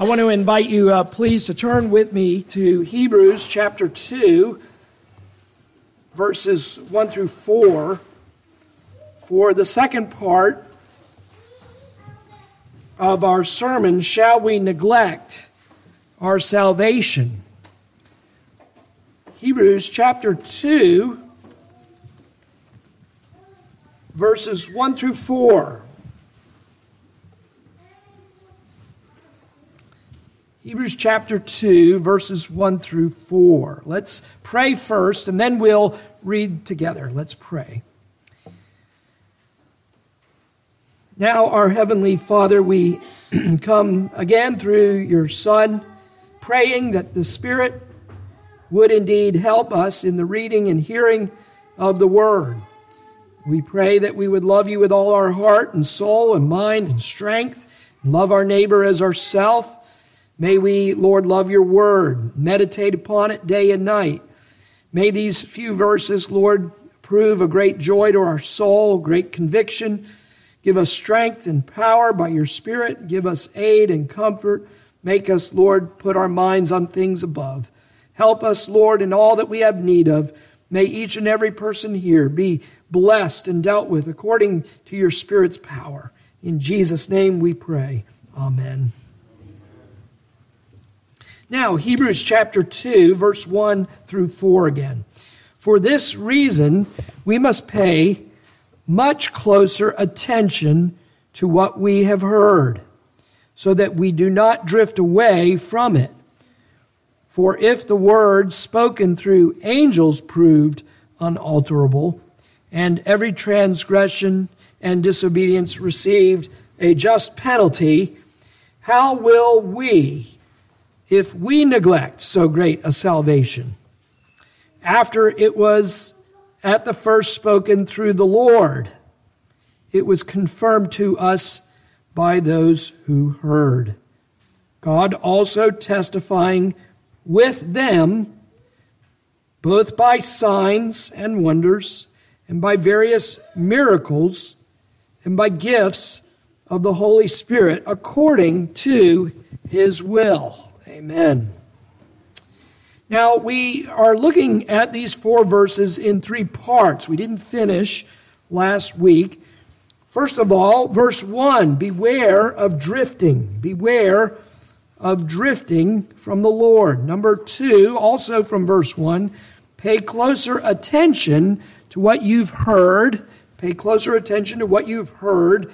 I want to invite you, uh, please, to turn with me to Hebrews chapter 2, verses 1 through 4, for the second part of our sermon Shall We Neglect Our Salvation? Hebrews chapter 2, verses 1 through 4. Hebrews chapter 2, verses 1 through 4. Let's pray first, and then we'll read together. Let's pray. Now, our Heavenly Father, we come again through your Son, praying that the Spirit would indeed help us in the reading and hearing of the Word. We pray that we would love you with all our heart and soul and mind and strength, and love our neighbor as ourself May we, Lord, love your word, meditate upon it day and night. May these few verses, Lord, prove a great joy to our soul, great conviction. Give us strength and power by your Spirit. Give us aid and comfort. Make us, Lord, put our minds on things above. Help us, Lord, in all that we have need of. May each and every person here be blessed and dealt with according to your Spirit's power. In Jesus' name we pray. Amen. Now, Hebrews chapter 2, verse 1 through 4 again. For this reason, we must pay much closer attention to what we have heard, so that we do not drift away from it. For if the word spoken through angels proved unalterable, and every transgression and disobedience received a just penalty, how will we? If we neglect so great a salvation, after it was at the first spoken through the Lord, it was confirmed to us by those who heard. God also testifying with them, both by signs and wonders, and by various miracles, and by gifts of the Holy Spirit, according to his will. Amen. Now, we are looking at these four verses in three parts. We didn't finish last week. First of all, verse 1 Beware of drifting. Beware of drifting from the Lord. Number 2, also from verse 1, pay closer attention to what you've heard. Pay closer attention to what you've heard.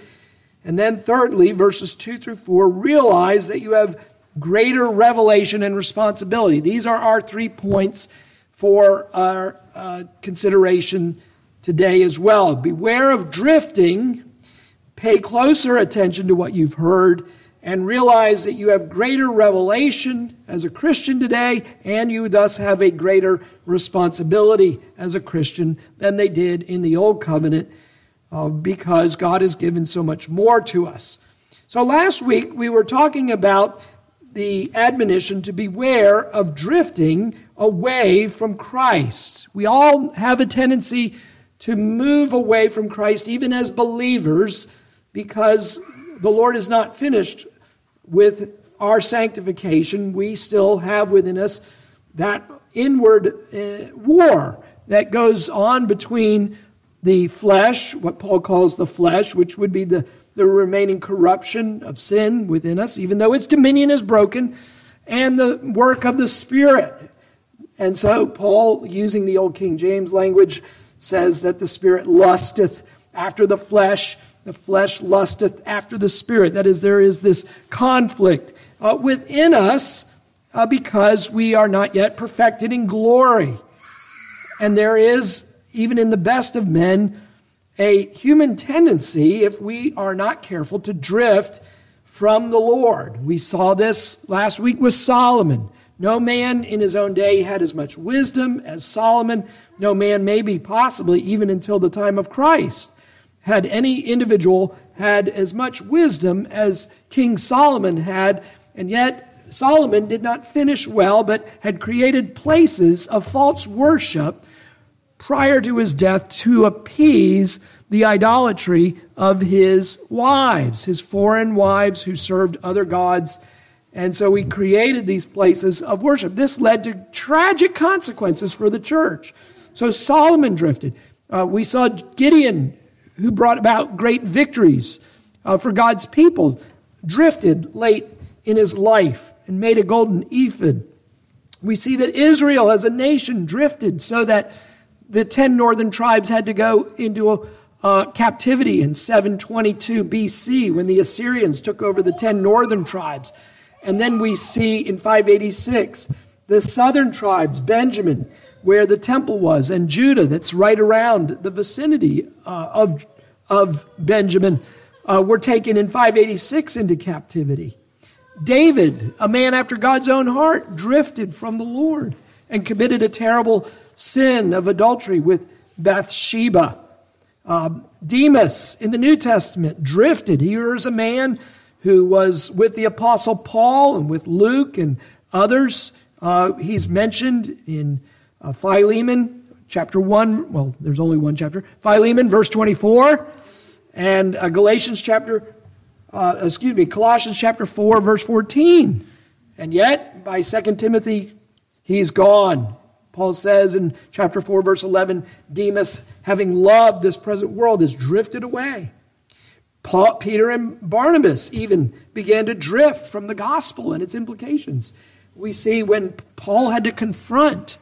And then, thirdly, verses 2 through 4, realize that you have greater revelation and responsibility. These are our three points for our uh, consideration today as well. Beware of drifting, pay closer attention to what you've heard, and realize that you have greater revelation as a Christian today, and you thus have a greater responsibility as a Christian than they did in the Old Covenant uh, because God has given so much more to us. So last week we were talking about the admonition to beware of drifting away from Christ. We all have a tendency to move away from Christ, even as believers, because the Lord is not finished with our sanctification. We still have within us that inward uh, war that goes on between the flesh, what Paul calls the flesh, which would be the the remaining corruption of sin within us, even though its dominion is broken, and the work of the Spirit. And so, Paul, using the Old King James language, says that the Spirit lusteth after the flesh, the flesh lusteth after the Spirit. That is, there is this conflict uh, within us uh, because we are not yet perfected in glory. And there is, even in the best of men, a human tendency, if we are not careful, to drift from the Lord. We saw this last week with Solomon. No man in his own day had as much wisdom as Solomon. No man, maybe possibly even until the time of Christ, had any individual had as much wisdom as King Solomon had. And yet, Solomon did not finish well, but had created places of false worship prior to his death to appease the idolatry of his wives, his foreign wives who served other gods And so we created these places of worship. This led to tragic consequences for the church. So Solomon drifted. Uh, we saw Gideon, who brought about great victories uh, for God's people, drifted late in his life and made a golden ephod. We see that Israel as a nation drifted so that the 10 northern tribes had to go into captivity in 722 BC when the Assyrians took over the 10 northern tribes. And then we see in 586 the southern tribes, Benjamin, where the temple was, and Judah, that's right around the vicinity uh, of, of Benjamin, uh, were taken in 586 into captivity. David, a man after God's own heart, drifted from the Lord and committed a terrible sin of adultery with Bathsheba. Uh, Demas in the New Testament drifted. Here is a man who was with the Apostle Paul and with Luke and others. Uh, he's mentioned in uh, Philemon chapter 1. Well, there's only one chapter. Philemon, verse 24. And uh, Galatians chapter, uh, excuse me, Colossians chapter 4, verse 14. And yet, by 2 Timothy, he's gone. Paul says in chapter 4, verse 11, Demas, having loved this present world, has drifted away. Paul, Peter and Barnabas even began to drift from the gospel and its implications. We see when Paul had to confront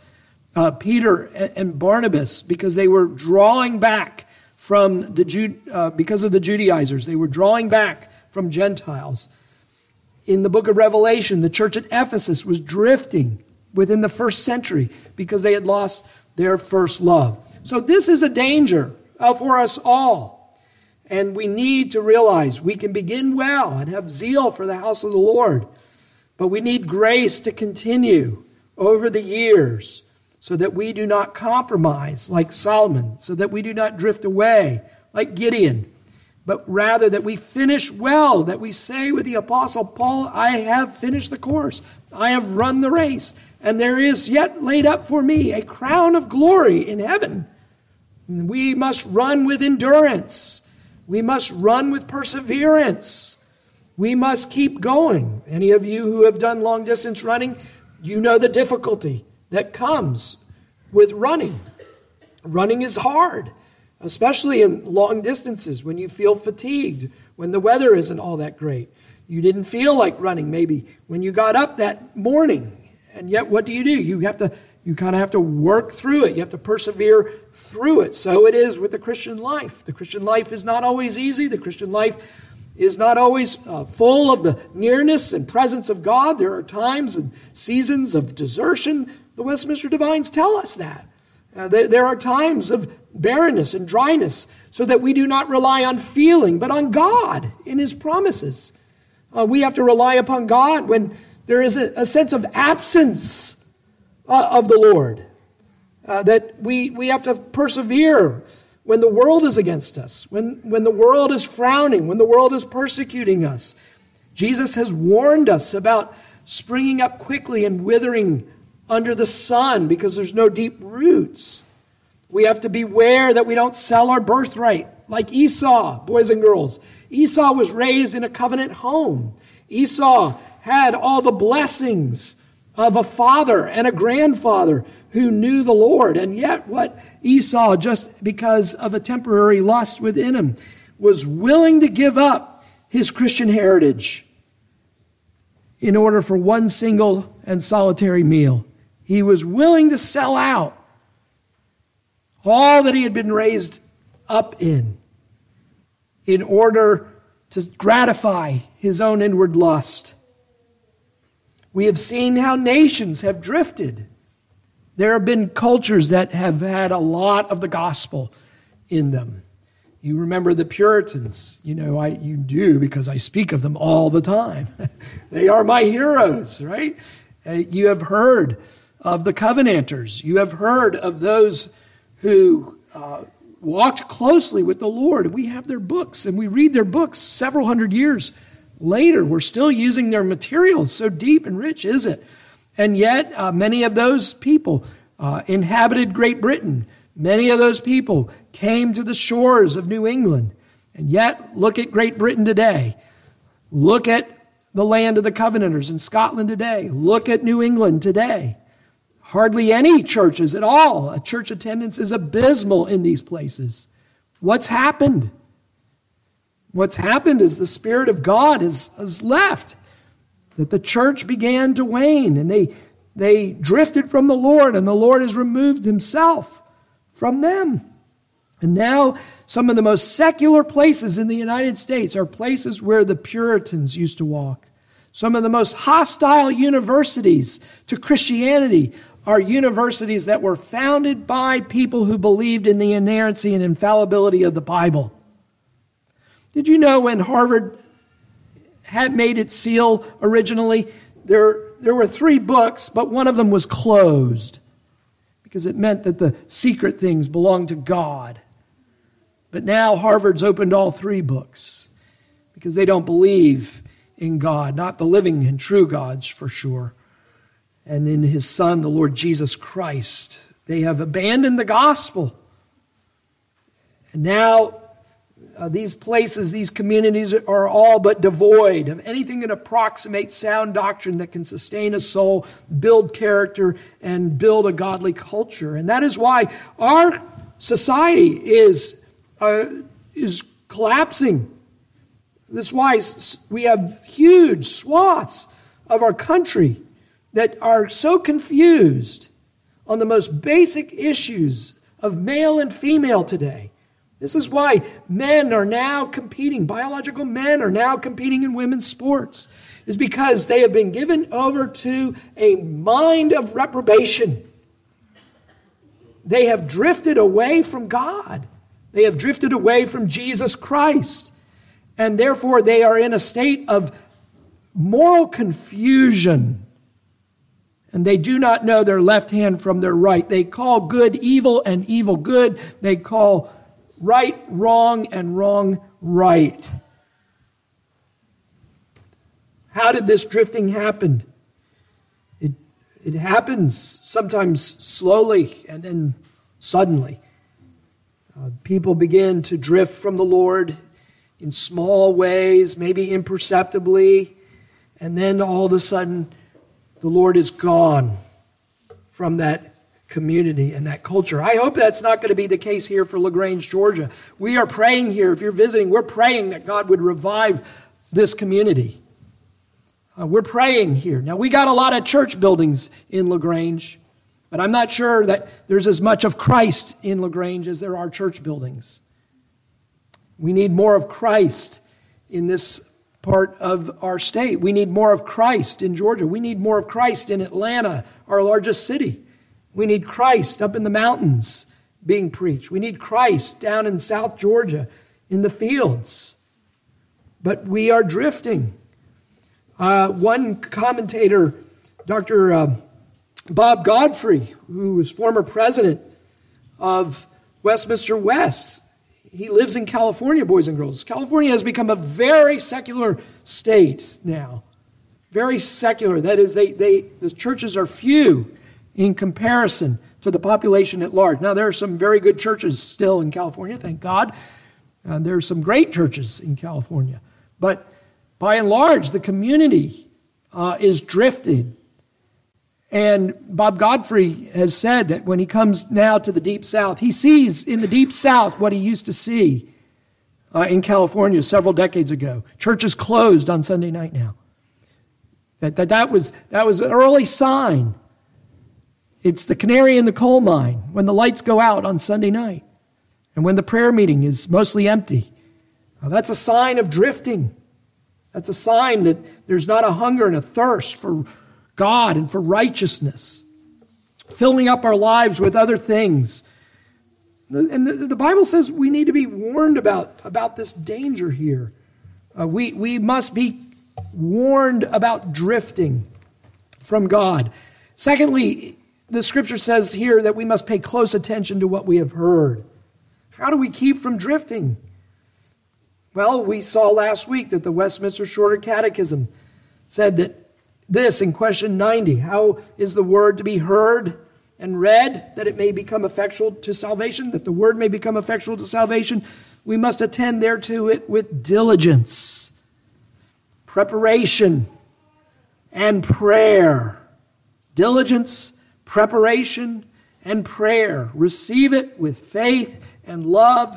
uh, Peter and Barnabas because they were drawing back from the uh, because of the Judaizers, they were drawing back from Gentiles. In the book of Revelation, the church at Ephesus was drifting within the first century because they had lost their first love. So, this is a danger uh, for us all. And we need to realize we can begin well and have zeal for the house of the Lord, but we need grace to continue over the years so that we do not compromise like Solomon, so that we do not drift away like Gideon, but rather that we finish well, that we say with the Apostle Paul, I have finished the course, I have run the race, and there is yet laid up for me a crown of glory in heaven. We must run with endurance. We must run with perseverance. We must keep going. Any of you who have done long distance running, you know the difficulty that comes with running. Running is hard, especially in long distances when you feel fatigued, when the weather isn't all that great. You didn't feel like running maybe when you got up that morning and yet, what do you do? You have to, you kind of have to work through it. You have to persevere through it. So it is with the Christian life. The Christian life is not always easy. The Christian life is not always uh, full of the nearness and presence of God. There are times and seasons of desertion. The Westminster Divines tell us that. Uh, there, there are times of barrenness and dryness, so that we do not rely on feeling, but on God in His promises. Uh, we have to rely upon God when there is a, a sense of absence uh, of the Lord. Uh, that we, we have to persevere when the world is against us, when, when the world is frowning, when the world is persecuting us. Jesus has warned us about springing up quickly and withering under the sun because there's no deep roots. We have to beware that we don't sell our birthright like Esau, boys and girls. Esau was raised in a covenant home. Esau had all the blessings of a father and a grandfather who knew the Lord. And yet, what Esau, just because of a temporary lust within him, was willing to give up his Christian heritage in order for one single and solitary meal. He was willing to sell out all that he had been raised up in in order to gratify his own inward lust. We have seen how nations have drifted. There have been cultures that have had a lot of the gospel in them. You remember the Puritans. You know, I, you do because I speak of them all the time. they are my heroes, right? Uh, you have heard of the Covenanters. You have heard of those who uh, walked closely with the Lord. We have their books and we read their books several hundred years later. We're still using their material. So deep and rich is it? And yet, uh, many of those people uh, inhabited Great Britain. Many of those people came to the shores of New England. And yet, look at Great Britain today. Look at the land of the Covenanters in Scotland today. Look at New England today. Hardly any churches at all. A church attendance is abysmal in these places. What's happened? What's happened is the Spirit of God has, has left, that the church began to wane and they, they drifted from the Lord, and the Lord has removed himself from them. And now, some of the most secular places in the United States are places where the Puritans used to walk. Some of the most hostile universities to Christianity are universities that were founded by people who believed in the inerrancy and infallibility of the Bible. Did you know when Harvard had made its seal originally, there, there were three books, but one of them was closed because it meant that the secret things belonged to God. But now Harvard's opened all three books because they don't believe in God, not the living and true gods for sure, and in his Son, the Lord Jesus Christ. They have abandoned the gospel. And now uh, these places, these communities are all but devoid of anything that approximates sound doctrine that can sustain a soul, build character, and build a godly culture. And that is why our society is, uh, is collapsing. That's why we have huge swaths of our country that are so confused on the most basic issues of male and female today this is why men are now competing, biological men are now competing in women's sports, is because they have been given over to a mind of reprobation. They have drifted away from God, they have drifted away from Jesus Christ, and therefore they are in a state of moral confusion. And they do not know their left hand from their right. They call good evil and evil good. They call right wrong and wrong right. How did this drifting happen? It, it happens sometimes slowly and then suddenly. Uh, people begin to drift from the Lord in small ways, maybe imperceptibly, and then all of a sudden the Lord is gone from that community and that culture. I hope that's not going to be the case here for LaGrange, Georgia. We are praying here. If you're visiting, we're praying that God would revive this community. Uh, we're praying here. Now, we got a lot of church buildings in LaGrange, but I'm not sure that there's as much of Christ in LaGrange as there are church buildings. We need more of Christ in this part of our state. We need more of Christ in Georgia. We need more of Christ in Atlanta, our largest city. We need Christ up in the mountains being preached. We need Christ down in South Georgia in the fields. But we are drifting. Uh, one commentator, Dr. Uh, Bob Godfrey, who was former president of Westminster West, he lives in California, boys and girls. California has become a very secular state now. Very secular. That is, they, they, the churches are few in comparison to the population at large. Now, there are some very good churches still in California, thank God. And there are some great churches in California. But by and large, the community uh, is drifted. And Bob Godfrey has said that when he comes now to the Deep South, he sees in the Deep South what he used to see uh, in California several decades ago. Churches closed on Sunday night now. That, that, that, was, that was an early sign it's the canary in the coal mine when the lights go out on Sunday night and when the prayer meeting is mostly empty. Now, that's a sign of drifting. That's a sign that there's not a hunger and a thirst for God and for righteousness, filling up our lives with other things. And the, the Bible says we need to be warned about, about this danger here. Uh, we, we must be warned about drifting from God. Secondly, the scripture says here that we must pay close attention to what we have heard. How do we keep from drifting? Well, we saw last week that the Westminster Shorter Catechism said that this in question 90 how is the word to be heard and read that it may become effectual to salvation, that the word may become effectual to salvation? We must attend thereto it with diligence preparation and prayer. Diligence, preparation, and prayer. Receive it with faith and love.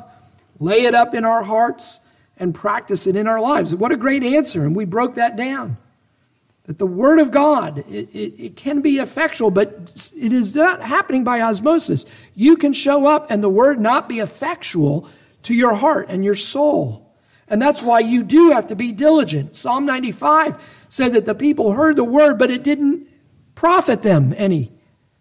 Lay it up in our hearts and practice it in our lives. What a great answer. And we broke that down. That the Word of God, it, it, it, can be effectual, but it is not happening by osmosis. You can show up and the Word not be effectual to your heart and your soul. And that's why you do have to be diligent. Psalm 95 said that the people heard the Word, but it didn't profit them any.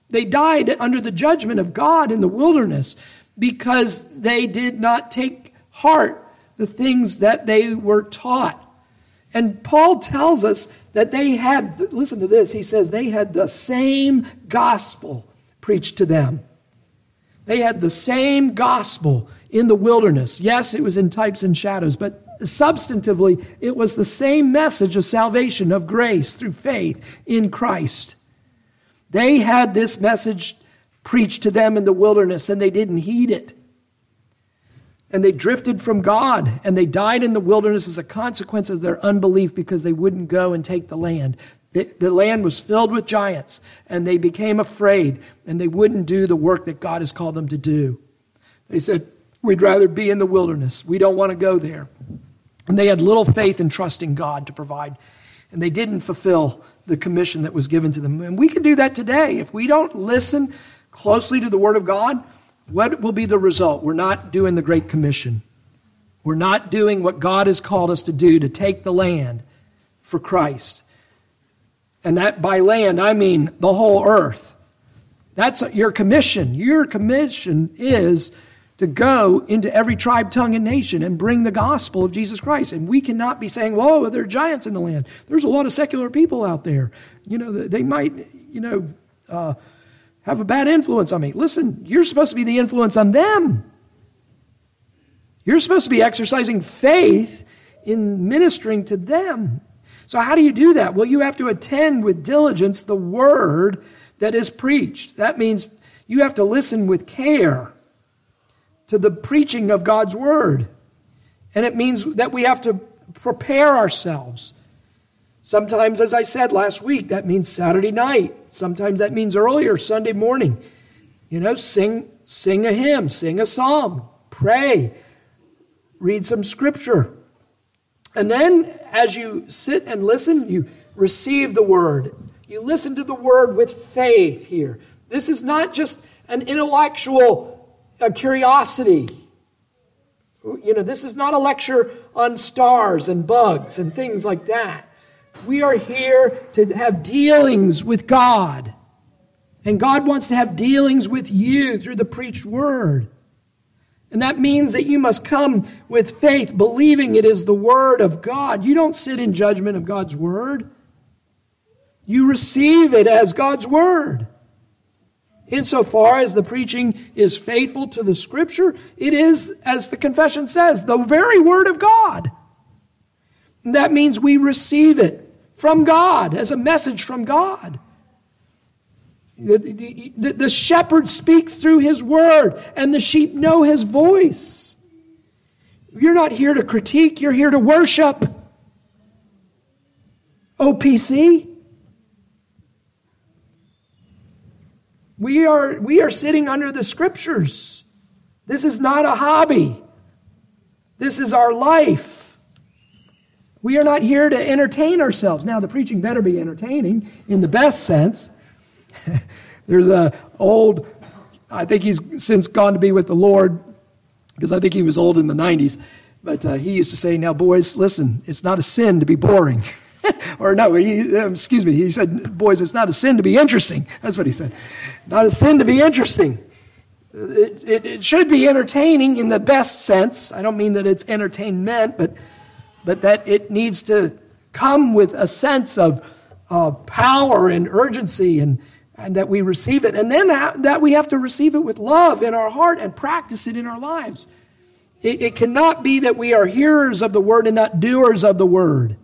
They died under the judgment of God in the wilderness because they did not take heart the things that they were taught. And Paul tells us that they had, listen to this, he says they had the same gospel preached to them. They had the same gospel in the wilderness. Yes, it was in types and shadows, but substantively, it was the same message of salvation, of grace through faith in Christ. They had this message preached to them in the wilderness and they didn't heed it. And they drifted from God and they died in the wilderness as a consequence of their unbelief because they wouldn't go and take the land. The, the, land was filled with giants and they became afraid and they wouldn't do the work that God has called them to do. They said, We'd rather be in the wilderness. We don't want to go there. And they had little faith in trusting God to provide. And they didn't fulfill the commission that was given to them. And we can do that today. If we don't listen closely to the Word of God, what will be the result? We're not doing the Great Commission. We're not doing what God has called us to do to take the land for Christ. And that by land, I mean the whole earth. That's your commission. Your commission is to go into every tribe, tongue, and nation and bring the gospel of Jesus Christ. And we cannot be saying, whoa, there are giants in the land. There's a lot of secular people out there. You know, they might, you know, uh, have a bad influence on me. Listen, you're supposed to be the influence on them. You're supposed to be exercising faith in ministering to them. So, how do you do that? Well, you have to attend with diligence the word that is preached. That means you have to listen with care to the preaching of God's word. And it means that we have to prepare ourselves. Sometimes, as I said last week, that means Saturday night. Sometimes that means earlier, Sunday morning. You know, sing, sing a hymn, sing a psalm, pray, read some scripture. And then, as you sit and listen, you receive the word. You listen to the word with faith here. This is not just an intellectual uh, curiosity. You know, this is not a lecture on stars and bugs and things like that. We are here to have dealings with God. And God wants to have dealings with you through the preached word. And that means that you must come with faith, believing it is the word of God. You don't sit in judgment of God's word, you receive it as God's word. Insofar as the preaching is faithful to the scripture, it is, as the confession says, the very word of God. And that means we receive it from God, as a message from God. The, the, the, shepherd speaks through his word, and the sheep know his voice. You're not here to critique, you're here to worship. OPC. We are, we are sitting under the scriptures. This is not a hobby. This is our life. We are not here to entertain ourselves. Now, the preaching better be entertaining in the best sense. There's a old, I think he's since gone to be with the Lord because I think he was old in the 90s. But uh, he used to say, Now, boys, listen, it's not a sin to be boring. or no, he, um, excuse me, he said, Boys, it's not a sin to be interesting. That's what he said. Not a sin to be interesting. It, it, it should be entertaining in the best sense. I don't mean that it's entertainment, but but that it needs to come with a sense of uh, power and urgency and, and that we receive it. And then that we have to receive it with love in our heart and practice it in our lives. It, it cannot be that we are hearers of the word and not doers of the word.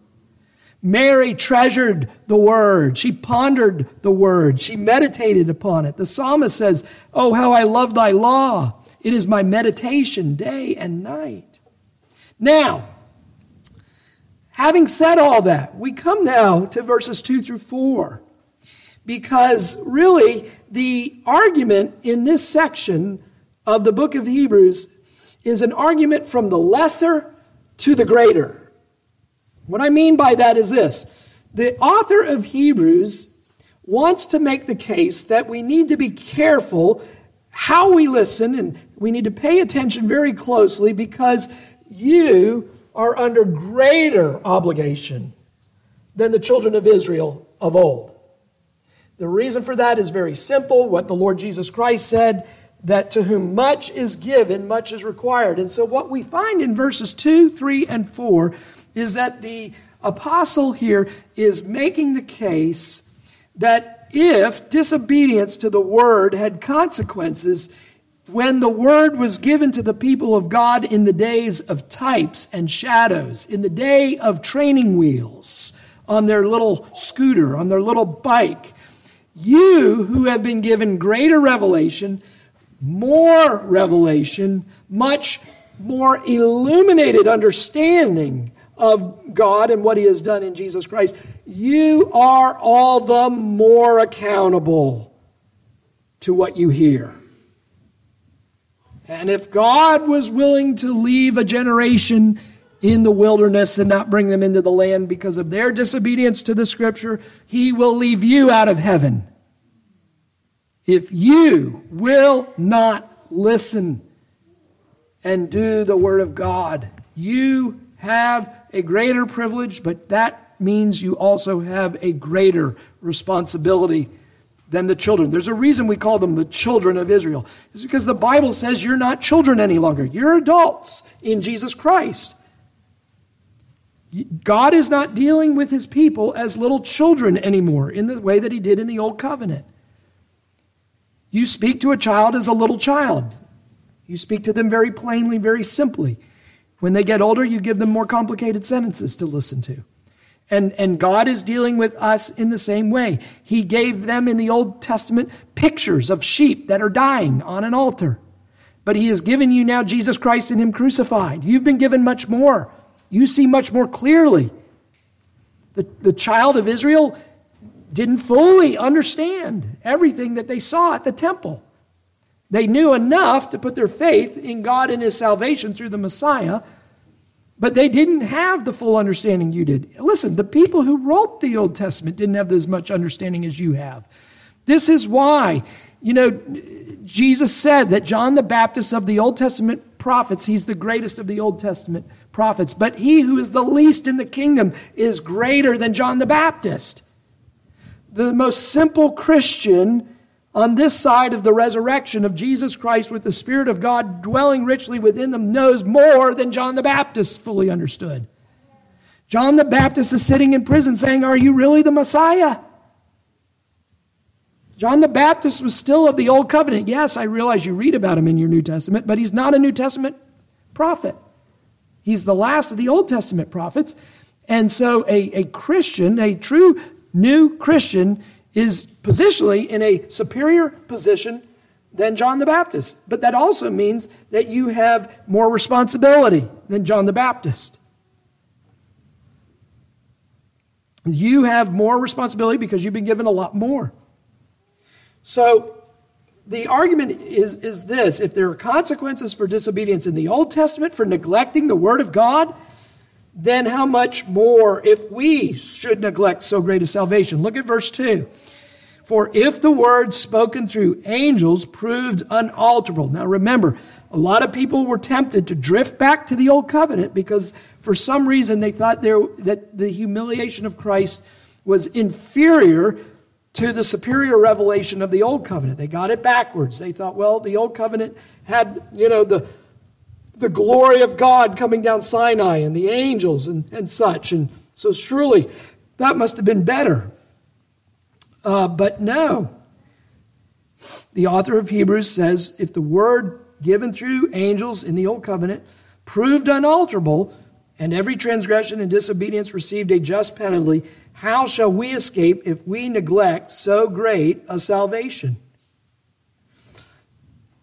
Mary treasured the word. She pondered the word. She meditated upon it. The psalmist says, Oh, how I love thy law. It is my meditation day and night. Now, Having said all that, we come now to verses 2 through 4. Because really, the argument in this section of the book of Hebrews is an argument from the lesser to the greater. What I mean by that is this the author of Hebrews wants to make the case that we need to be careful how we listen and we need to pay attention very closely because you are under greater obligation than the children of Israel of old. The reason for that is very simple what the Lord Jesus Christ said that to whom much is given, much is required. And so, what we find in verses 2, 3, and 4 is that the apostle here is making the case that if disobedience to the word had consequences, when the word was given to the people of God in the days of types and shadows, in the day of training wheels, on their little scooter, on their little bike, you who have been given greater revelation, more revelation, much more illuminated understanding of God and what He has done in Jesus Christ, you are all the more accountable to what you hear. And if God was willing to leave a generation in the wilderness and not bring them into the land because of their disobedience to the scripture, He will leave you out of heaven. If you will not listen and do the Word of God, you have a greater privilege, but that means you also have a greater responsibility than the children. There's a reason we call them the children of Israel. It's because the Bible says you're not children any longer. You're adults in Jesus Christ. God is not dealing with his people as little children anymore in the way that he did in the Old Covenant. You speak to a child as a little child. You speak to them very plainly, very simply. When they get older, you give them more complicated sentences to listen to. And, and God is dealing with us in the same way. He gave them in the Old Testament pictures of sheep that are dying on an altar. But He has given you now Jesus Christ and Him crucified. You've been given much more. You see much more clearly. The, the child of Israel didn't fully understand everything that they saw at the temple. They knew enough to put their faith in God and His salvation through the Messiah, but they didn't have the full understanding you did. Listen, the people who wrote the Old Testament didn't have as much understanding as you have. This is why, you know, Jesus said that John the Baptist of the Old Testament prophets, he's the greatest of the Old Testament prophets, but he who is the least in the kingdom is greater than John the Baptist. The most simple Christian on this side of the resurrection of Jesus Christ with the Spirit of God dwelling richly within them knows more than John the Baptist fully understood. John the Baptist is sitting in prison saying, Are you really the Messiah? John the Baptist was still of the Old Covenant. Yes, I realize you read about him in your New Testament, but he's not a New Testament prophet. He's the last of the Old Testament prophets. And so a, a Christian, a true new Christian, is positionally in a superior position than John the Baptist. But that also means that you have more responsibility than John the Baptist. You have more responsibility because you've been given a lot more. So the argument is, is this if there are consequences for disobedience in the Old Testament for neglecting the Word of God, then how much more if we should neglect so great a salvation? Look at verse 2. For if the word spoken through angels proved unalterable. Now remember, a lot of people were tempted to drift back to the old covenant because for some reason they thought there, that the humiliation of Christ was inferior to the superior revelation of the old covenant. They got it backwards. They thought, well, the old covenant had, you know, the, the glory of God coming down Sinai and the angels and, and such. And so surely that must have been better. Uh, but no. The author of Hebrews says if the word given through angels in the Old Covenant proved unalterable, and every transgression and disobedience received a just penalty, how shall we escape if we neglect so great a salvation?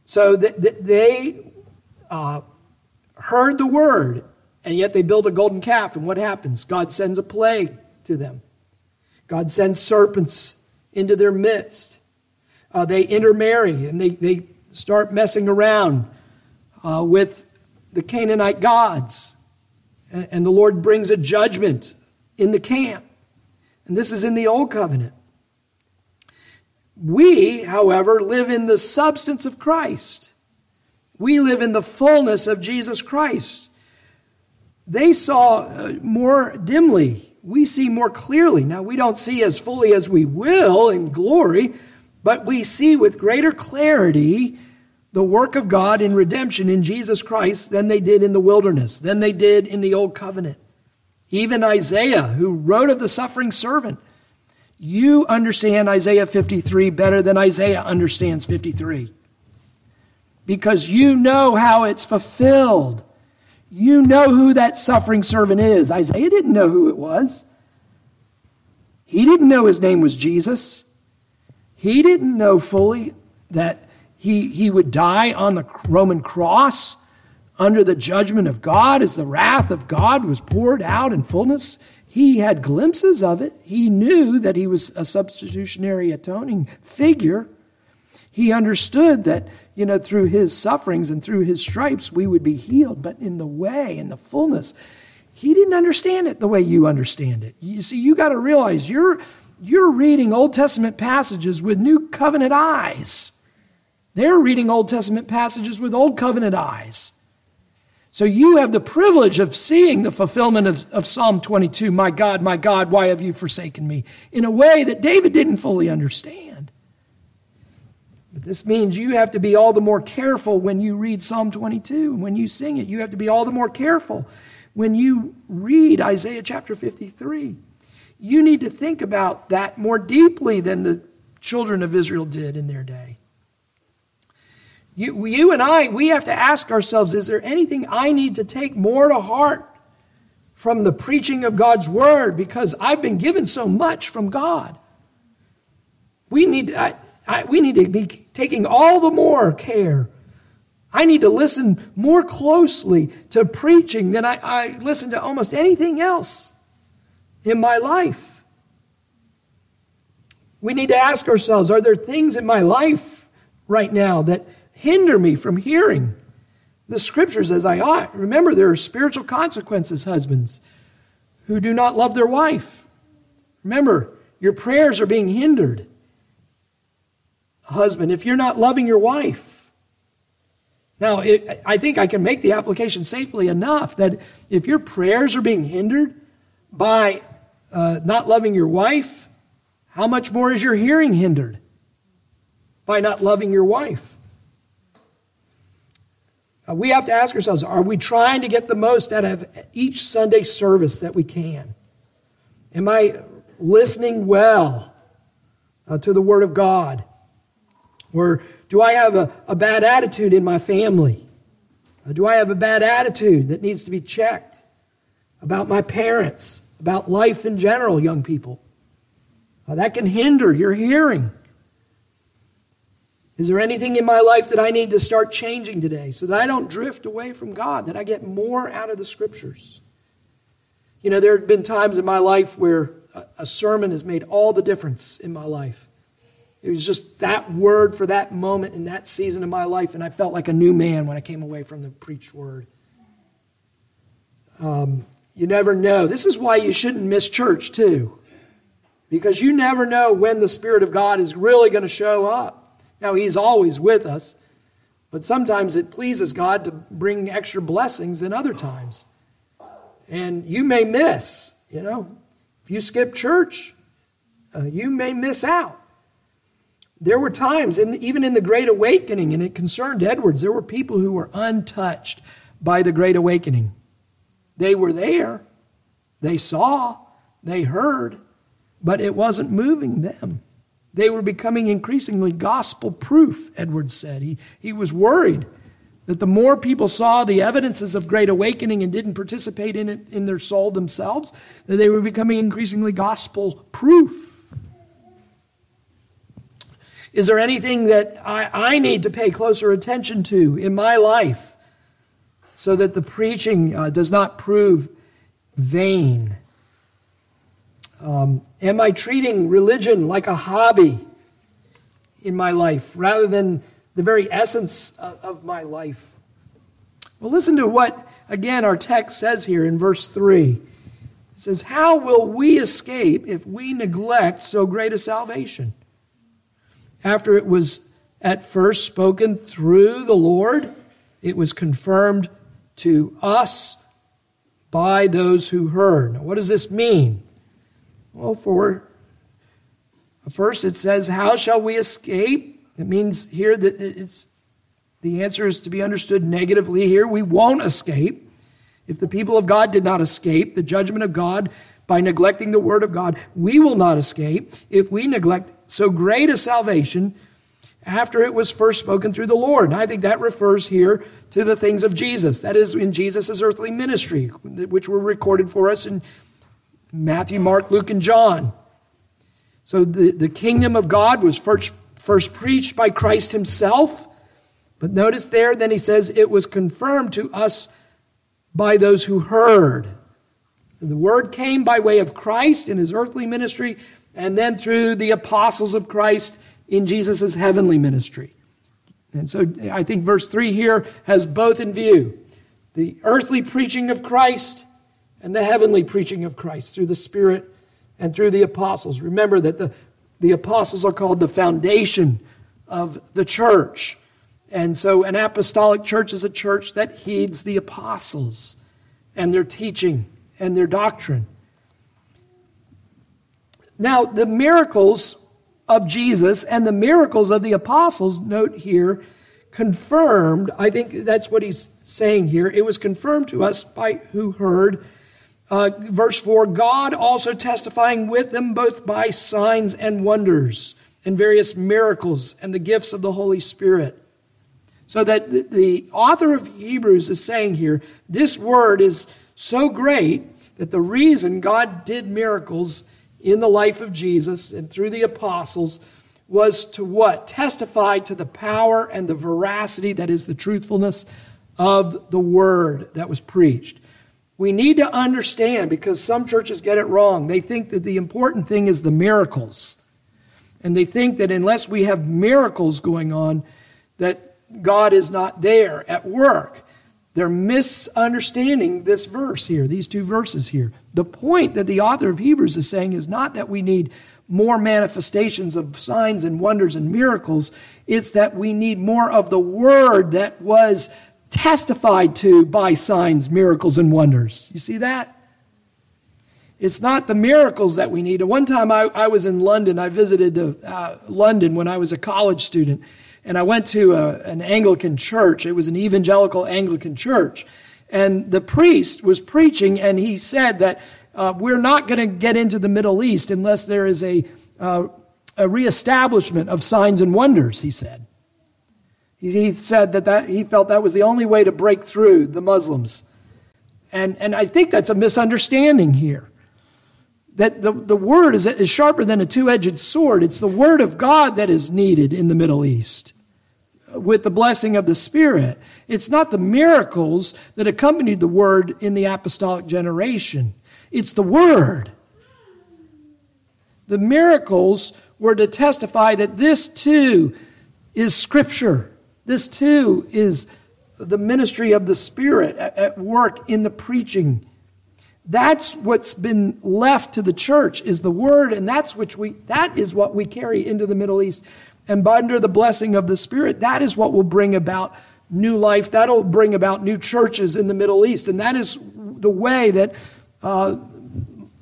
So that they uh, heard the word And yet they build a golden calf, and what happens? God sends a plague to them. God sends serpents into their midst. Uh, they intermarry and they, they start messing around uh, with the Canaanite gods. And, and the Lord brings a judgment in the camp. And this is in the Old Covenant. We, however, live in the substance of Christ. We live in the fullness of Jesus Christ. They saw uh, more dimly. We see more clearly. Now, we don't see as fully as we will in glory, but we see with greater clarity the work of God in redemption in Jesus Christ than they did in the wilderness, than they did in the Old Covenant. Even Isaiah, who wrote of the suffering servant, you understand Isaiah 53 better than Isaiah understands 53. Because you know how it's fulfilled. You know who that suffering servant is. Isaiah didn't know who it was. He didn't know his name was Jesus. He didn't know fully that he, he would die on the Roman cross under the judgment of God as the wrath of God was poured out in fullness. He had glimpses of it. He knew that he was a substitutionary atoning figure. He understood that, you know, through his sufferings and through his stripes we would be healed, but in the way, in the fullness, he didn't understand it the way you understand it. You see, you got to realize you're you're reading Old Testament passages with new covenant eyes. They're reading Old Testament passages with Old Covenant eyes. So you have the privilege of seeing the fulfillment of, of, Psalm 22, My God, my God, why have you forsaken me? in a way that David didn't fully understand. But this means you have to be all the more careful when you read Psalm 22, when you sing it. You have to be all the more careful when you read Isaiah chapter 53. You need to think about that more deeply than the children of Israel did in their day. You, you and I, we have to ask ourselves is there anything I need to take more to heart from the preaching of God's word? Because I've been given so much from God. We need, I, I, we need to be taking all the more care. I need to listen more closely to preaching than I, I listen to almost anything else in my life. We need to ask ourselves are there things in my life right now that hinder me from hearing the scriptures as I ought. Remember, there are spiritual consequences, husbands, who do not love their wife. Remember, your prayers are being hindered. Husband, if you're not loving your wife, now it, I think I can make the application safely enough that if your prayers are being hindered by uh, not loving your wife, how much more is your hearing hindered by not loving your wife? Uh, we have to ask ourselves are we trying to get the most out of each Sunday service that we can? Am I listening well uh, to the Word of God? Or do I have a, a bad attitude in my family? Uh, do I have a bad attitude that needs to be checked about my parents, about life in general, young people? Uh, that can hinder your hearing. Is there anything in my life that I need to start changing today so that I don't drift away from God, that I get more out of the scriptures? You know, there have been times in my life where a sermon has made all the difference in my life. It was just that word for that moment in that season of my life, and I felt like a new man when I came away from the preached word. Um, you never know. This is why you shouldn't miss church, too, because you never know when the Spirit of God is really going to show up. Now, He's always with us, but sometimes it pleases God to bring extra blessings than other times. And you may miss, you know, if you skip church, uh, you may miss out. There were times, in the, even in the Great Awakening, and it concerned Edwards, there were people who were untouched by the Great Awakening. They were there, they saw, they heard, but it wasn't moving them. They were becoming increasingly gospel proof, Edwards said. He, he was worried that the more people saw the evidences of great awakening and didn't participate in it in their soul themselves, that they were becoming increasingly gospel proof. Is there anything that I, I need to pay closer attention to in my life so that the preaching uh, does not prove vain. Um, am I treating religion like a hobby in my life rather than the very essence of my life? Well, listen to what, again, our text says here in verse 3. It says, How will we escape if we neglect so great a salvation? After it was at first spoken through the Lord, it was confirmed to us by those who heard. Now, what does this mean? Well, for first it says, How shall we escape? It means here that it's the answer is to be understood negatively here. We won't escape. If the people of God did not escape the judgment of God by neglecting the word of God, we will not escape if we neglect so great a salvation after it was first spoken through the Lord. And I think that refers here to the things of Jesus. That is in Jesus' earthly ministry, which were recorded for us in Matthew, Mark, Luke, and John. So the, the kingdom of God was first, first preached by Christ himself. But notice there, then he says, it was confirmed to us by those who heard. The word came by way of Christ in his earthly ministry, and then through the apostles of Christ in Jesus' heavenly ministry. And so I think verse 3 here has both in view the earthly preaching of Christ and the heavenly preaching of Christ through the Spirit and through the apostles. Remember that the, the apostles are called the foundation of the church. And so an apostolic church is a church that heeds the apostles and their teaching and their doctrine. Now, the miracles of Jesus and the miracles of the apostles, note here, confirmed, I think that's what he's saying here. It was confirmed to us by who heard. Uh, verse 4 God also testifying with them both by signs and wonders and various miracles and the gifts of the Holy Spirit. So that the, the author of Hebrews is saying here, this word is so great that the reason God did miracles in the life of Jesus and through the apostles was to what? Testify to the power and the veracity, that is, the truthfulness of the word that was preached. We need to understand because some churches get it wrong. They think that the important thing is the miracles. And they think that unless we have miracles going on, that God is not there at work. They're misunderstanding this verse here, these two verses here. The point that the author of Hebrews is saying is not that we need more manifestations of signs and wonders and miracles, it's that we need more of the word that was testified to by signs, miracles, and wonders. You see that? It's not the miracles that we need. One time, I, I was in London. I visited uh, London when I was a college student and I went to a, an Anglican church. It was an evangelical Anglican church. And the priest was preaching, and he said that uh, we're not going to get into the Middle East unless there is a, uh, a reestablishment of signs and wonders, he said. He, he said that, that he felt that was the only way to break through the Muslims. And, and I think that's a misunderstanding here that the, the word is, is sharper than a two edged sword. It's the word of God that is needed in the Middle East with the blessing of the Spirit. It's not the miracles that accompanied the word in the apostolic generation, it's the word. The miracles were to testify that this too is Scripture. This too is the ministry of the Spirit at work in the preaching that's what's been left to the church is the word, and that's which we that is what we carry into the Middle East. And under the blessing of the Spirit, that is what will bring about new life. That'll bring about new churches in the Middle East, and that is the way that uh,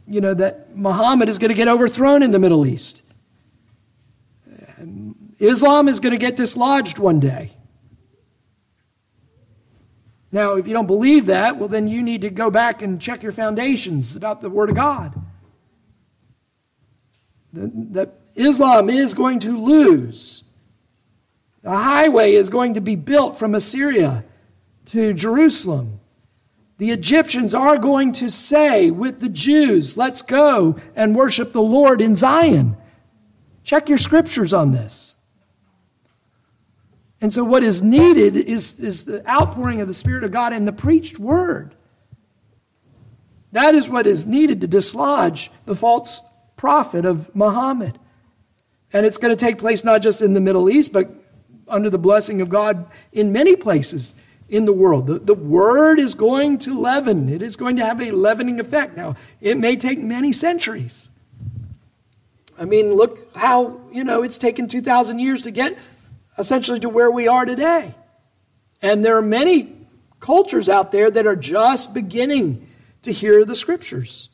you know that Muhammad is going to get overthrown in the Middle East. Islam is going to get dislodged one day. Now, if you don't believe that, well, then you need to go back and check your foundations about the Word of God. That Islam is going to lose. A highway is going to be built from Assyria to Jerusalem. The Egyptians are going to say with the Jews, let's go and worship the Lord in Zion. Check your scriptures on this. And so, what is needed is, is the outpouring of the Spirit of God and the preached word. That is what is needed to dislodge the false prophet of Muhammad. And it's going to take place not just in the Middle East, but under the blessing of God in many places in the world. The, the word is going to leaven, it is going to have a leavening effect. Now, it may take many centuries. I mean, look how, you know, it's taken 2,000 years to get essentially to where we are today. And there are many cultures out there that are just beginning to hear the scriptures.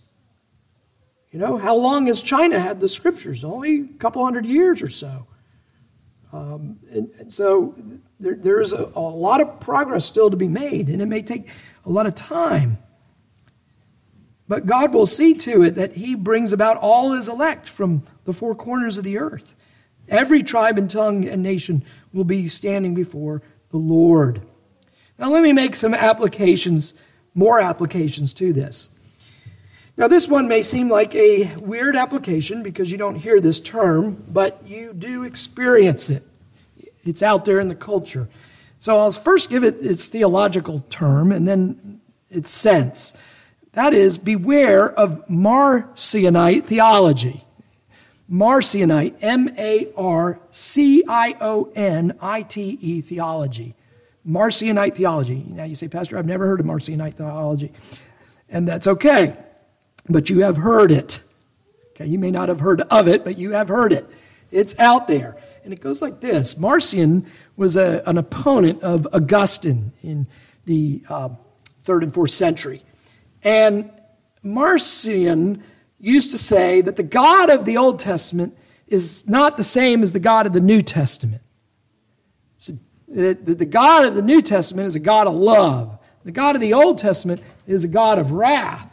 You know, how long has China had the scriptures? Only a couple hundred years or so. Um, and, and, so there, there is a, a lot of progress still to be made, and it may take a lot of time. But God will see to it that He brings about all His elect from the four corners of the earth. Every tribe and tongue and nation will be standing before the Lord. Now, let me make some applications, more applications to this. Now, this one may seem like a weird application because you don't hear this term, but you do experience it. It's out there in the culture. So I'll first give it its theological term and then its sense. That is, beware of Marcionite theology. Marcionite, M A R C I O N I T E theology. Marcionite theology. Now you say, Pastor, I've never heard of Marcionite theology. And that's okay, but you have heard it. Okay, you may not have heard of it, but you have heard it. It's out there. And it goes like this Marcion was a, an opponent of Augustine in the uh, third and fourth century. And Marcion used to say that the God of the Old Testament is not the same as the God of the New Testament. So the, the God of the New Testament is a God of love. The God of the Old Testament is a God of wrath.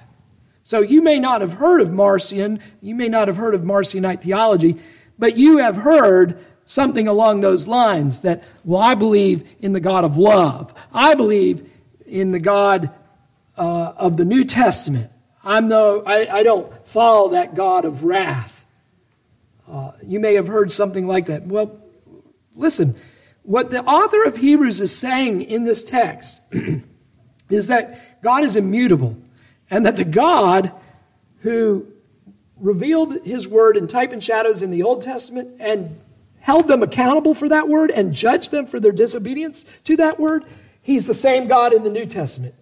So you may not have heard of Marcion, you may not have heard of Marcionite theology, but you have heard something along those lines that, well, I believe in the God of love. I believe in the God uh, of the New Testament. I'm no, I, I don't follow that God of wrath. Uh, you may have heard something like that. Well, listen, what the author of Hebrews is saying in this text is that God is immutable and that the God who revealed his word in type and shadows in the Old Testament and held them accountable for that word and judged them for their disobedience to that word, he's the same God in the New Testament.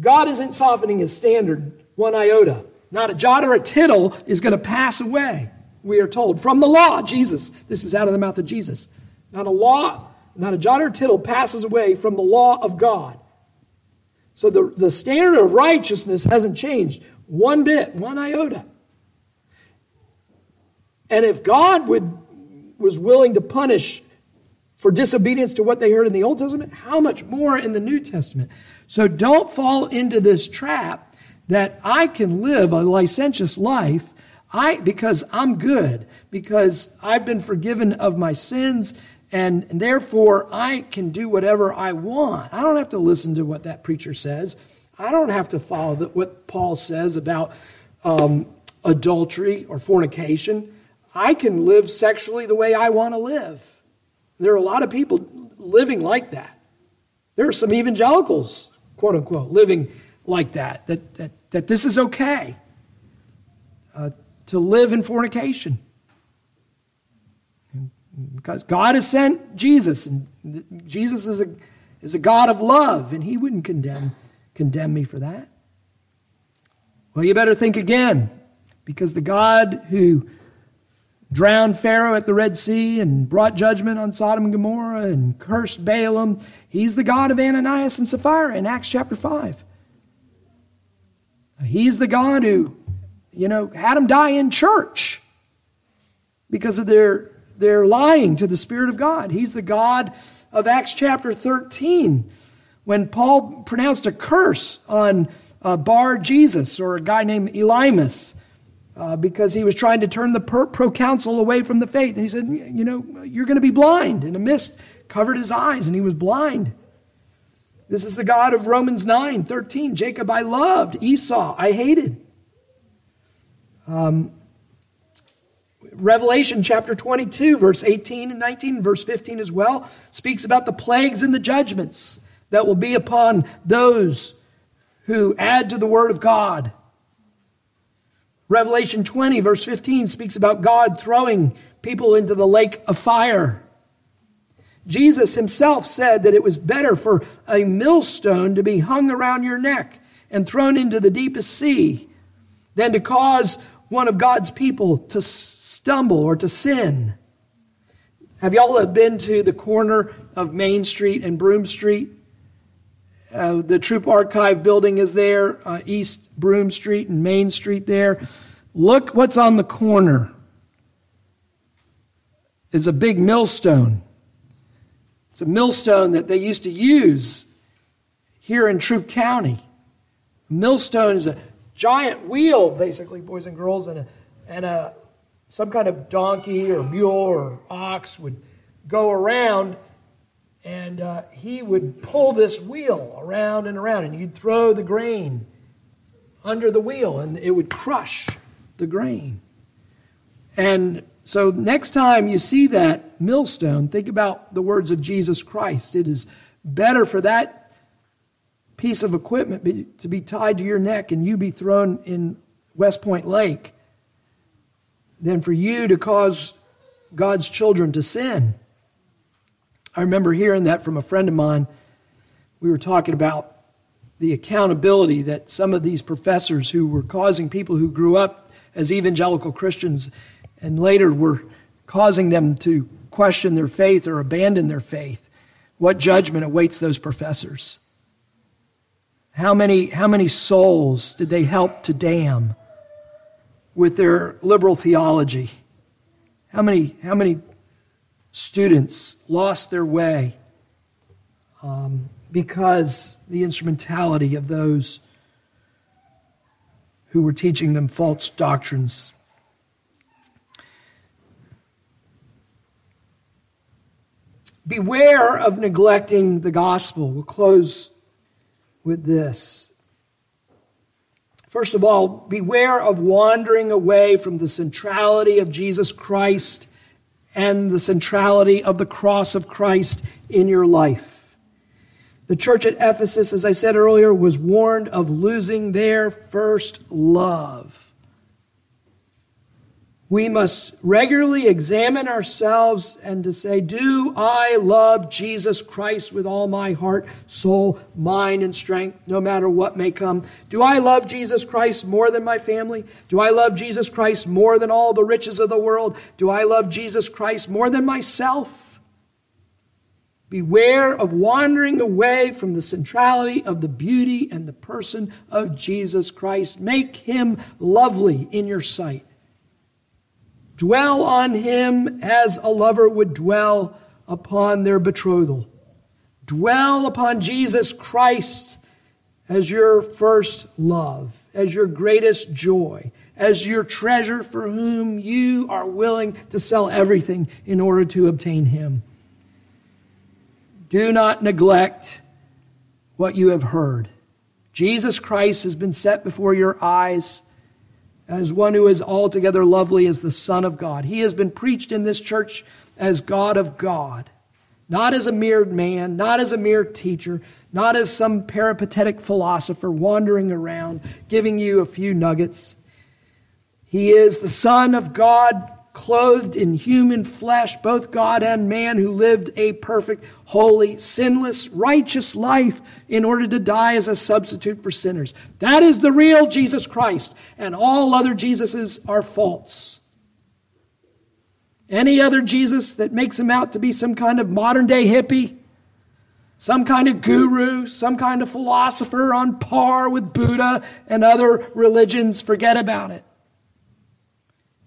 God isn't softening his standard one iota. Not a jot or a tittle is going to pass away, we are told. From the law, Jesus. This is out of the mouth of Jesus. Not a law, not a jot or a tittle passes away from the law of God. So the, the standard of righteousness hasn't changed one bit, one iota. And if God would, was willing to punish for disobedience to what they heard in the Old Testament, how much more in the New Testament? So don't fall into this trap that I can live a licentious life I, because I'm good, because I've been forgiven of my sins, and, therefore I can do whatever I want. I don't have to listen to what that preacher says. I don't have to follow the, what Paul says about um, adultery or fornication. I can live sexually the way I want to live. There are a lot of people living like that. There are some evangelicals, quote unquote, living like that, that, that, that this is okay uh, to live in fornication. Because God has sent Jesus, and Jesus is a, is a God of love, and He wouldn't condemn, condemn me for that. Well, you better think again, because the God who drowned Pharaoh at the Red Sea and brought judgment on Sodom and Gomorrah and cursed Balaam, He's the God of Ananias and Sapphira in Acts chapter 5. He's the God who, you know, had them die in church because of their, their lying to the Spirit of God. He's the God of Acts chapter 13 when Paul pronounced a curse on uh, Bar Jesus or a guy named Elymas. Uh, because he was trying to turn the proconsul away from the faith. And he said, You know, you're going to be blind. And a mist covered his eyes, and he was blind. This is the God of Romans 9 13. Jacob I loved, Esau I hated. Um, Revelation chapter 22, verse 18 and 19, verse 15 as well, speaks about the plagues and the judgments that will be upon those who add to the word of God. Revelation 20, verse 15, speaks about God throwing people into the lake of fire. Jesus himself said that it was better for a millstone to be hung around your neck and thrown into the deepest sea than to cause one of God's people to stumble or to sin. Have y'all been to the corner of Main Street and Broome Street? Uh, the Troup Archive building is there, uh, East Broome Street and Main Street there. Look what's on the corner. It's a big millstone. It's a millstone that they used to use here in Troup County. A millstone is a giant wheel, basically, boys and girls, and a, and a some kind of donkey or mule or ox would go around, and uh, he would pull this wheel around and around, and you'd throw the grain under the wheel, and it would crush the grain. And so, next time you see that millstone, think about the words of Jesus Christ. It is better for that piece of equipment to be tied to your neck and you be thrown in West Point Lake than for you to cause God's children to sin. I remember hearing that from a friend of mine. We were talking about the accountability that some of these professors who were causing people who grew up as evangelical Christians and later were causing them to question their faith or abandon their faith. What judgment awaits those professors? How many, how many souls did they help to damn with their liberal theology? How many, how many students lost their way um, because the instrumentality of those who were teaching them false doctrines Beware of neglecting the gospel. We'll close with this. First of all, beware of wandering away from the centrality of Jesus Christ and the centrality of the cross of Christ in your life. The church at Ephesus, as I said earlier, was warned of losing their first love we must regularly examine ourselves and to say, Do I love Jesus Christ with all my heart, soul, mind, and strength, no matter what may come? Do I love Jesus Christ more than my family? Do I love Jesus Christ more than all the riches of the world? Do I love Jesus Christ more than myself? Beware of wandering away from the centrality of the beauty and the person of Jesus Christ. Make him lovely in your sight. Dwell on him as a lover would dwell upon their betrothal. Dwell upon Jesus Christ as your first love, as your greatest joy, as your treasure for whom you are willing to sell everything in order to obtain him. Do not neglect what you have heard. Jesus Christ has been set before your eyes as one who is altogether lovely as the Son of God. He has been preached in this church as God of God, not as a mere man, not as a mere teacher, not as some peripatetic philosopher wandering around giving you a few nuggets. He is the Son of God clothed in human flesh, both God and man, who lived a perfect, holy, sinless, righteous life in order to die as a substitute for sinners. That is the real Jesus Christ, and all other Jesuses are false. Any other Jesus that makes him out to be some kind of modern day hippie, some kind of guru, some kind of philosopher on par with Buddha and other religions, forget about it.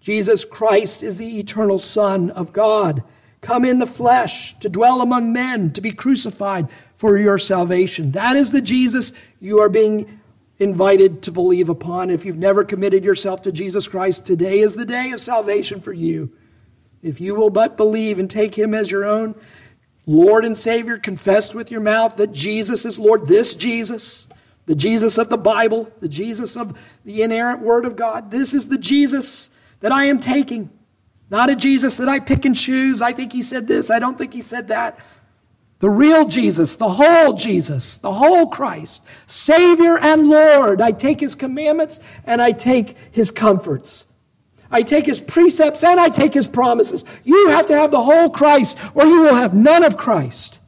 Jesus Christ is the eternal Son of God, come in the flesh to dwell among men, to be crucified for your salvation. That is the Jesus you are being invited to believe upon. If you've never committed yourself to Jesus Christ, today is the day of salvation for you. If you will but believe and take him as your own Lord and Savior, confess with your mouth that Jesus is Lord, this Jesus, the Jesus of the Bible, the Jesus of the inerrant Word of God, this is the Jesus that I am taking. Not a Jesus that I pick and choose. I think he said this, I don't think he said that. The real Jesus, the whole Jesus, the whole Christ, Savior and Lord. I take his commandments and I take his comforts. I take his precepts and I take his promises. You have to have the whole Christ or you will have none of Christ.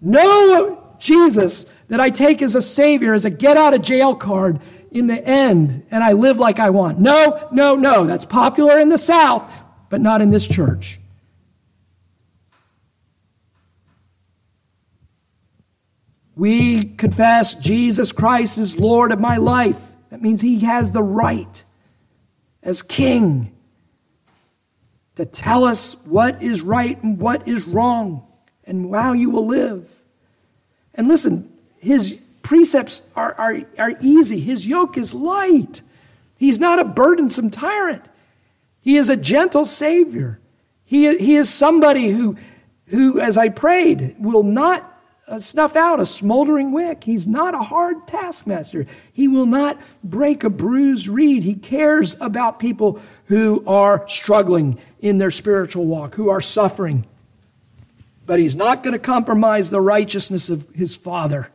No Jesus that I take as a Savior, as a get out of jail card in the end, and I live like I want. No, no, no. That's popular in the South, but not in this church. We confess Jesus Christ is Lord of my life. That means He has the right as King to tell us what is right and what is wrong and how you will live. And listen, His precepts are, are, are easy, His yoke is light. He's not a burdensome tyrant, He is a gentle Savior. He, he is somebody who, who, as I prayed, will not uh, snuff out a smoldering wick. He's not a hard taskmaster. He will not break a bruised reed. He cares about people who are struggling in their spiritual walk, who are suffering. But he's not going to compromise the righteousness of his Father.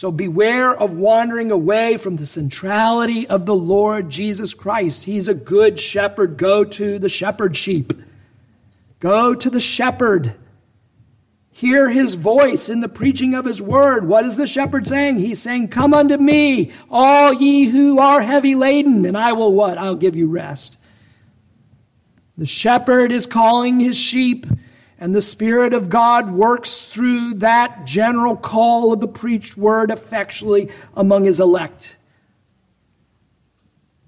So beware of wandering away from the centrality of the Lord Jesus Christ. He's a good shepherd. Go to the shepherd sheep. Go to the shepherd. Hear his voice in the preaching of his word. What is the shepherd saying? He's saying, Come unto me, all ye who are heavy laden, and I will what? I'll give you rest. The shepherd is calling his sheep, and the Spirit of God works through that general call of the preached word effectually among his elect.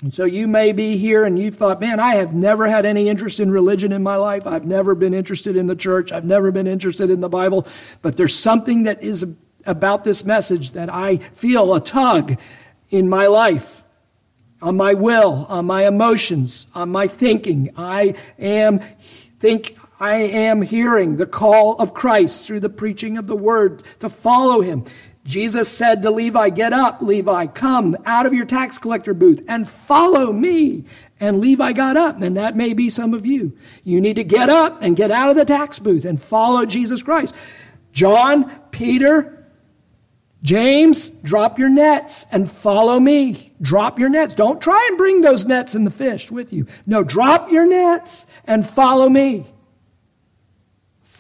And so you may be here and you thought, man, I have never had any interest in religion in my life. I've never been interested in the church. I've never been interested in the Bible. But there's something that is about this message that I feel a tug in my life, on my will, on my emotions, on my thinking. I am think I am hearing the call of Christ through the preaching of the word to follow him. Jesus said to Levi, Get up, Levi, come out of your tax collector booth and follow me. And Levi got up, and that may be some of you. You need to get up and get out of the tax booth and follow Jesus Christ. John, Peter, James, drop your nets and follow me. Drop your nets. Don't try and bring those nets and the fish with you. No, drop your nets and follow me.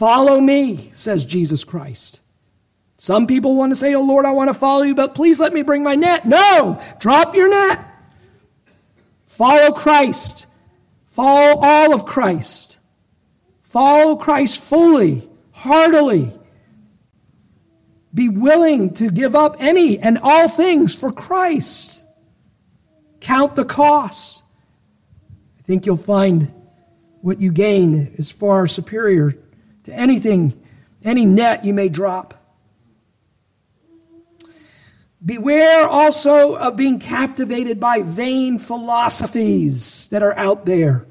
Follow me, says Jesus Christ. Some people want to say, Oh Lord, I want to follow you, but please let me bring my net. No, drop your net. Follow Christ. Follow all of Christ. Follow Christ fully, heartily. Be willing to give up any and all things for Christ. Count the cost. I think you'll find what you gain is far superior to anything, any net you may drop. Beware also of being captivated by vain philosophies that are out there.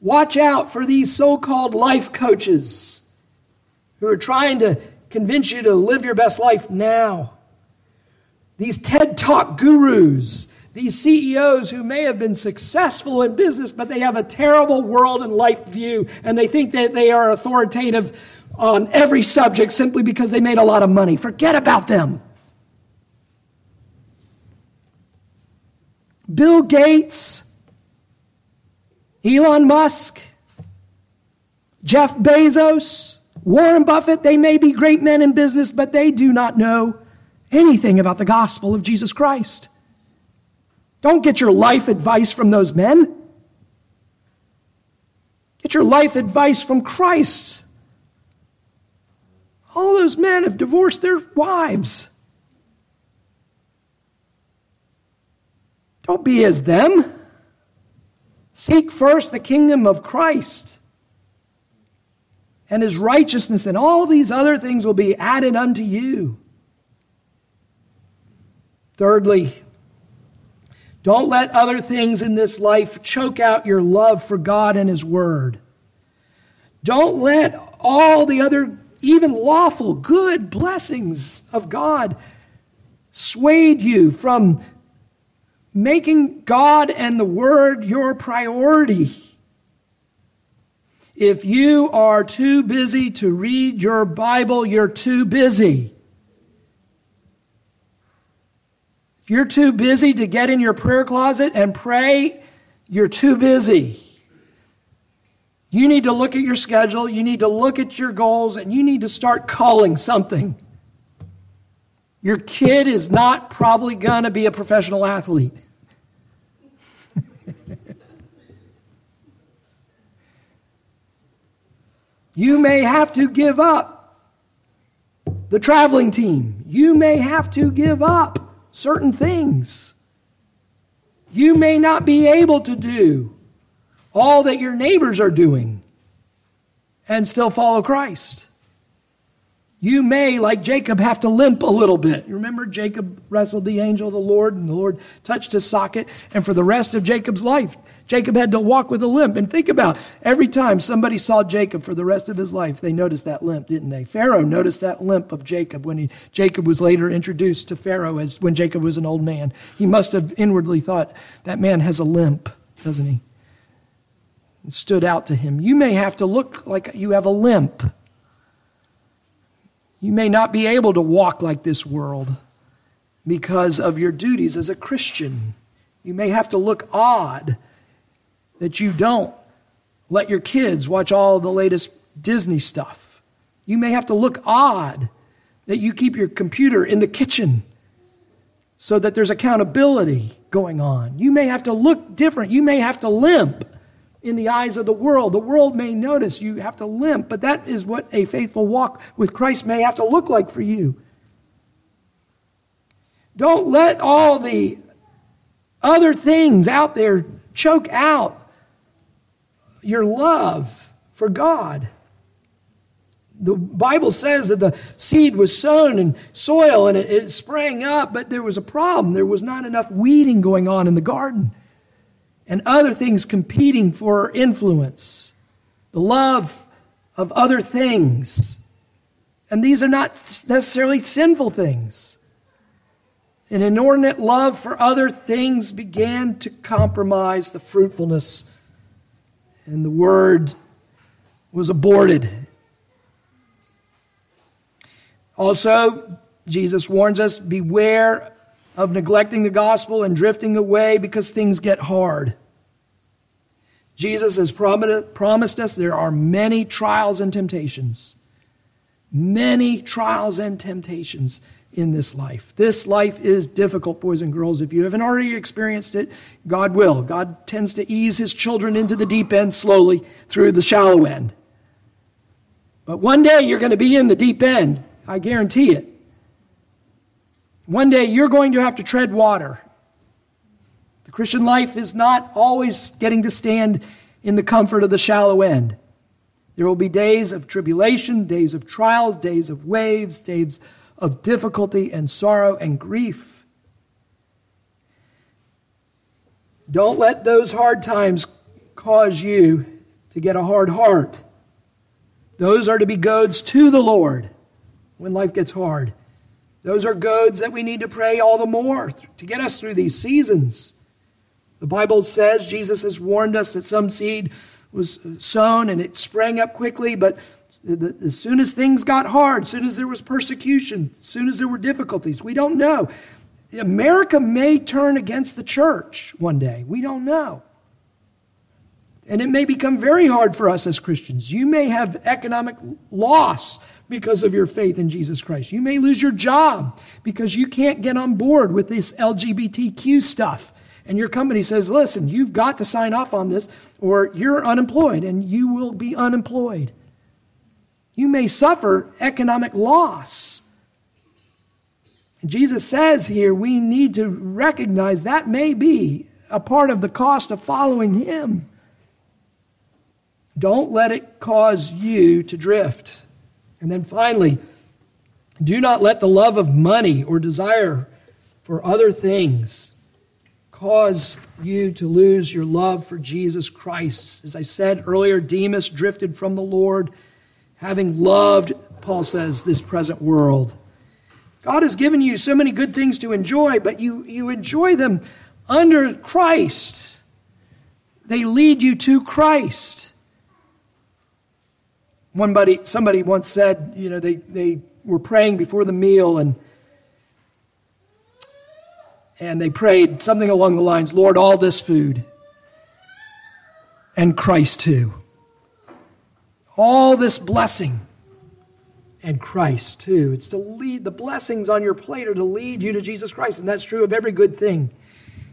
Watch out for these so called life coaches who are trying to convince you to live your best life now. These TED Talk gurus, these CEOs who may have been successful in business, but they have a terrible world and life view, and they think that they are authoritative on every subject simply because they made a lot of money. Forget about them. Bill Gates, Elon Musk, Jeff Bezos, Warren Buffett, they may be great men in business, but they do not know anything about the gospel of Jesus Christ. Don't get your life advice from those men. Get your life advice from Christ. All those men have divorced their wives. Don't be as them. Seek first the kingdom of Christ and his righteousness, and all these other things will be added unto you. Thirdly, don't let other things in this life choke out your love for God and His Word. Don't let all the other, even lawful, good blessings of God sway you from making God and the Word your priority. If you are too busy to read your Bible, you're too busy. You're too busy to get in your prayer closet and pray, you're too busy. You need to look at your schedule, you need to look at your goals, and you need to start calling something. Your kid is not probably going to be a professional athlete. you may have to give up the traveling team. You may have to give up certain things. You may not be able to do all that your neighbors are doing and still follow Christ. You may, like Jacob, have to limp a little bit. You remember Jacob wrestled the angel of the Lord, and the Lord touched his socket, and for the rest of Jacob's life, Jacob had to walk with a limp. And think about every time somebody saw Jacob for the rest of his life, they noticed that limp, didn't they? Pharaoh noticed that limp of Jacob when he, Jacob was later introduced to Pharaoh as when Jacob was an old man. He must have inwardly thought, that man has a limp, doesn't he? It stood out to him. You may have to look like you have a limp. You may not be able to walk like this world because of your duties as a Christian. You may have to look odd that you don't let your kids watch all the latest Disney stuff. You may have to look odd that you keep your computer in the kitchen so that there's accountability going on. You may have to look different. You may have to limp in the eyes of the world. The world may notice you have to limp, but that is what a faithful walk with Christ may have to look like for you. Don't let all the other things out there choke out your love for God. The Bible says that the seed was sown in soil and it, it sprang up, but there was a problem. There was not enough weeding going on in the garden and other things competing for influence, the love of other things. And these are not necessarily sinful things. An inordinate love for other things began to compromise the fruitfulness, and the word was aborted. Also, Jesus warns us beware of neglecting the gospel and drifting away because things get hard. Jesus has promised us there are many trials and temptations. Many trials and temptations in this life. This life is difficult, boys and girls. If you haven't already experienced it, God will. God tends to ease his children into the deep end slowly through the shallow end. But one day you're going to be in the deep end. I guarantee it. One day you're going to have to tread water. The Christian life is not always getting to stand in the comfort of the shallow end. There will be days of tribulation, days of trials, days of waves, days of difficulty and sorrow and grief. Don't let those hard times cause you to get a hard heart. Those are to be goads to the Lord when life gets hard. Those are goads that we need to pray all the more to get us through these seasons. The Bible says Jesus has warned us that some seed was uh, sown and it sprang up quickly, but as soon as things got hard, as soon as there was persecution, as soon as there were difficulties, we don't know. America may turn against the church one day. We don't know. And it may become very hard for us as Christians. You may have economic loss because of your faith in Jesus Christ. You may lose your job because you can't get on board with this LGBTQ stuff and your company says, listen, you've got to sign off on this or you're unemployed and you will be unemployed. You may suffer economic loss. And Jesus says here we need to recognize that may be a part of the cost of following Him. Don't let it cause you to drift. And then finally, do not let the love of money or desire for other things cause you to lose your love for Jesus Christ. As I said earlier, Demas drifted from the Lord, having loved, Paul says, this present world. God has given you so many good things to enjoy, but you, you enjoy them under Christ. They lead you to Christ. One buddy, somebody once said, you know, they, they were praying before the meal and and they prayed something along the lines, Lord, all this food and Christ too. All this blessing and Christ too. It's to lead the blessings on your plate are to lead you to Jesus Christ, and that's true of every good thing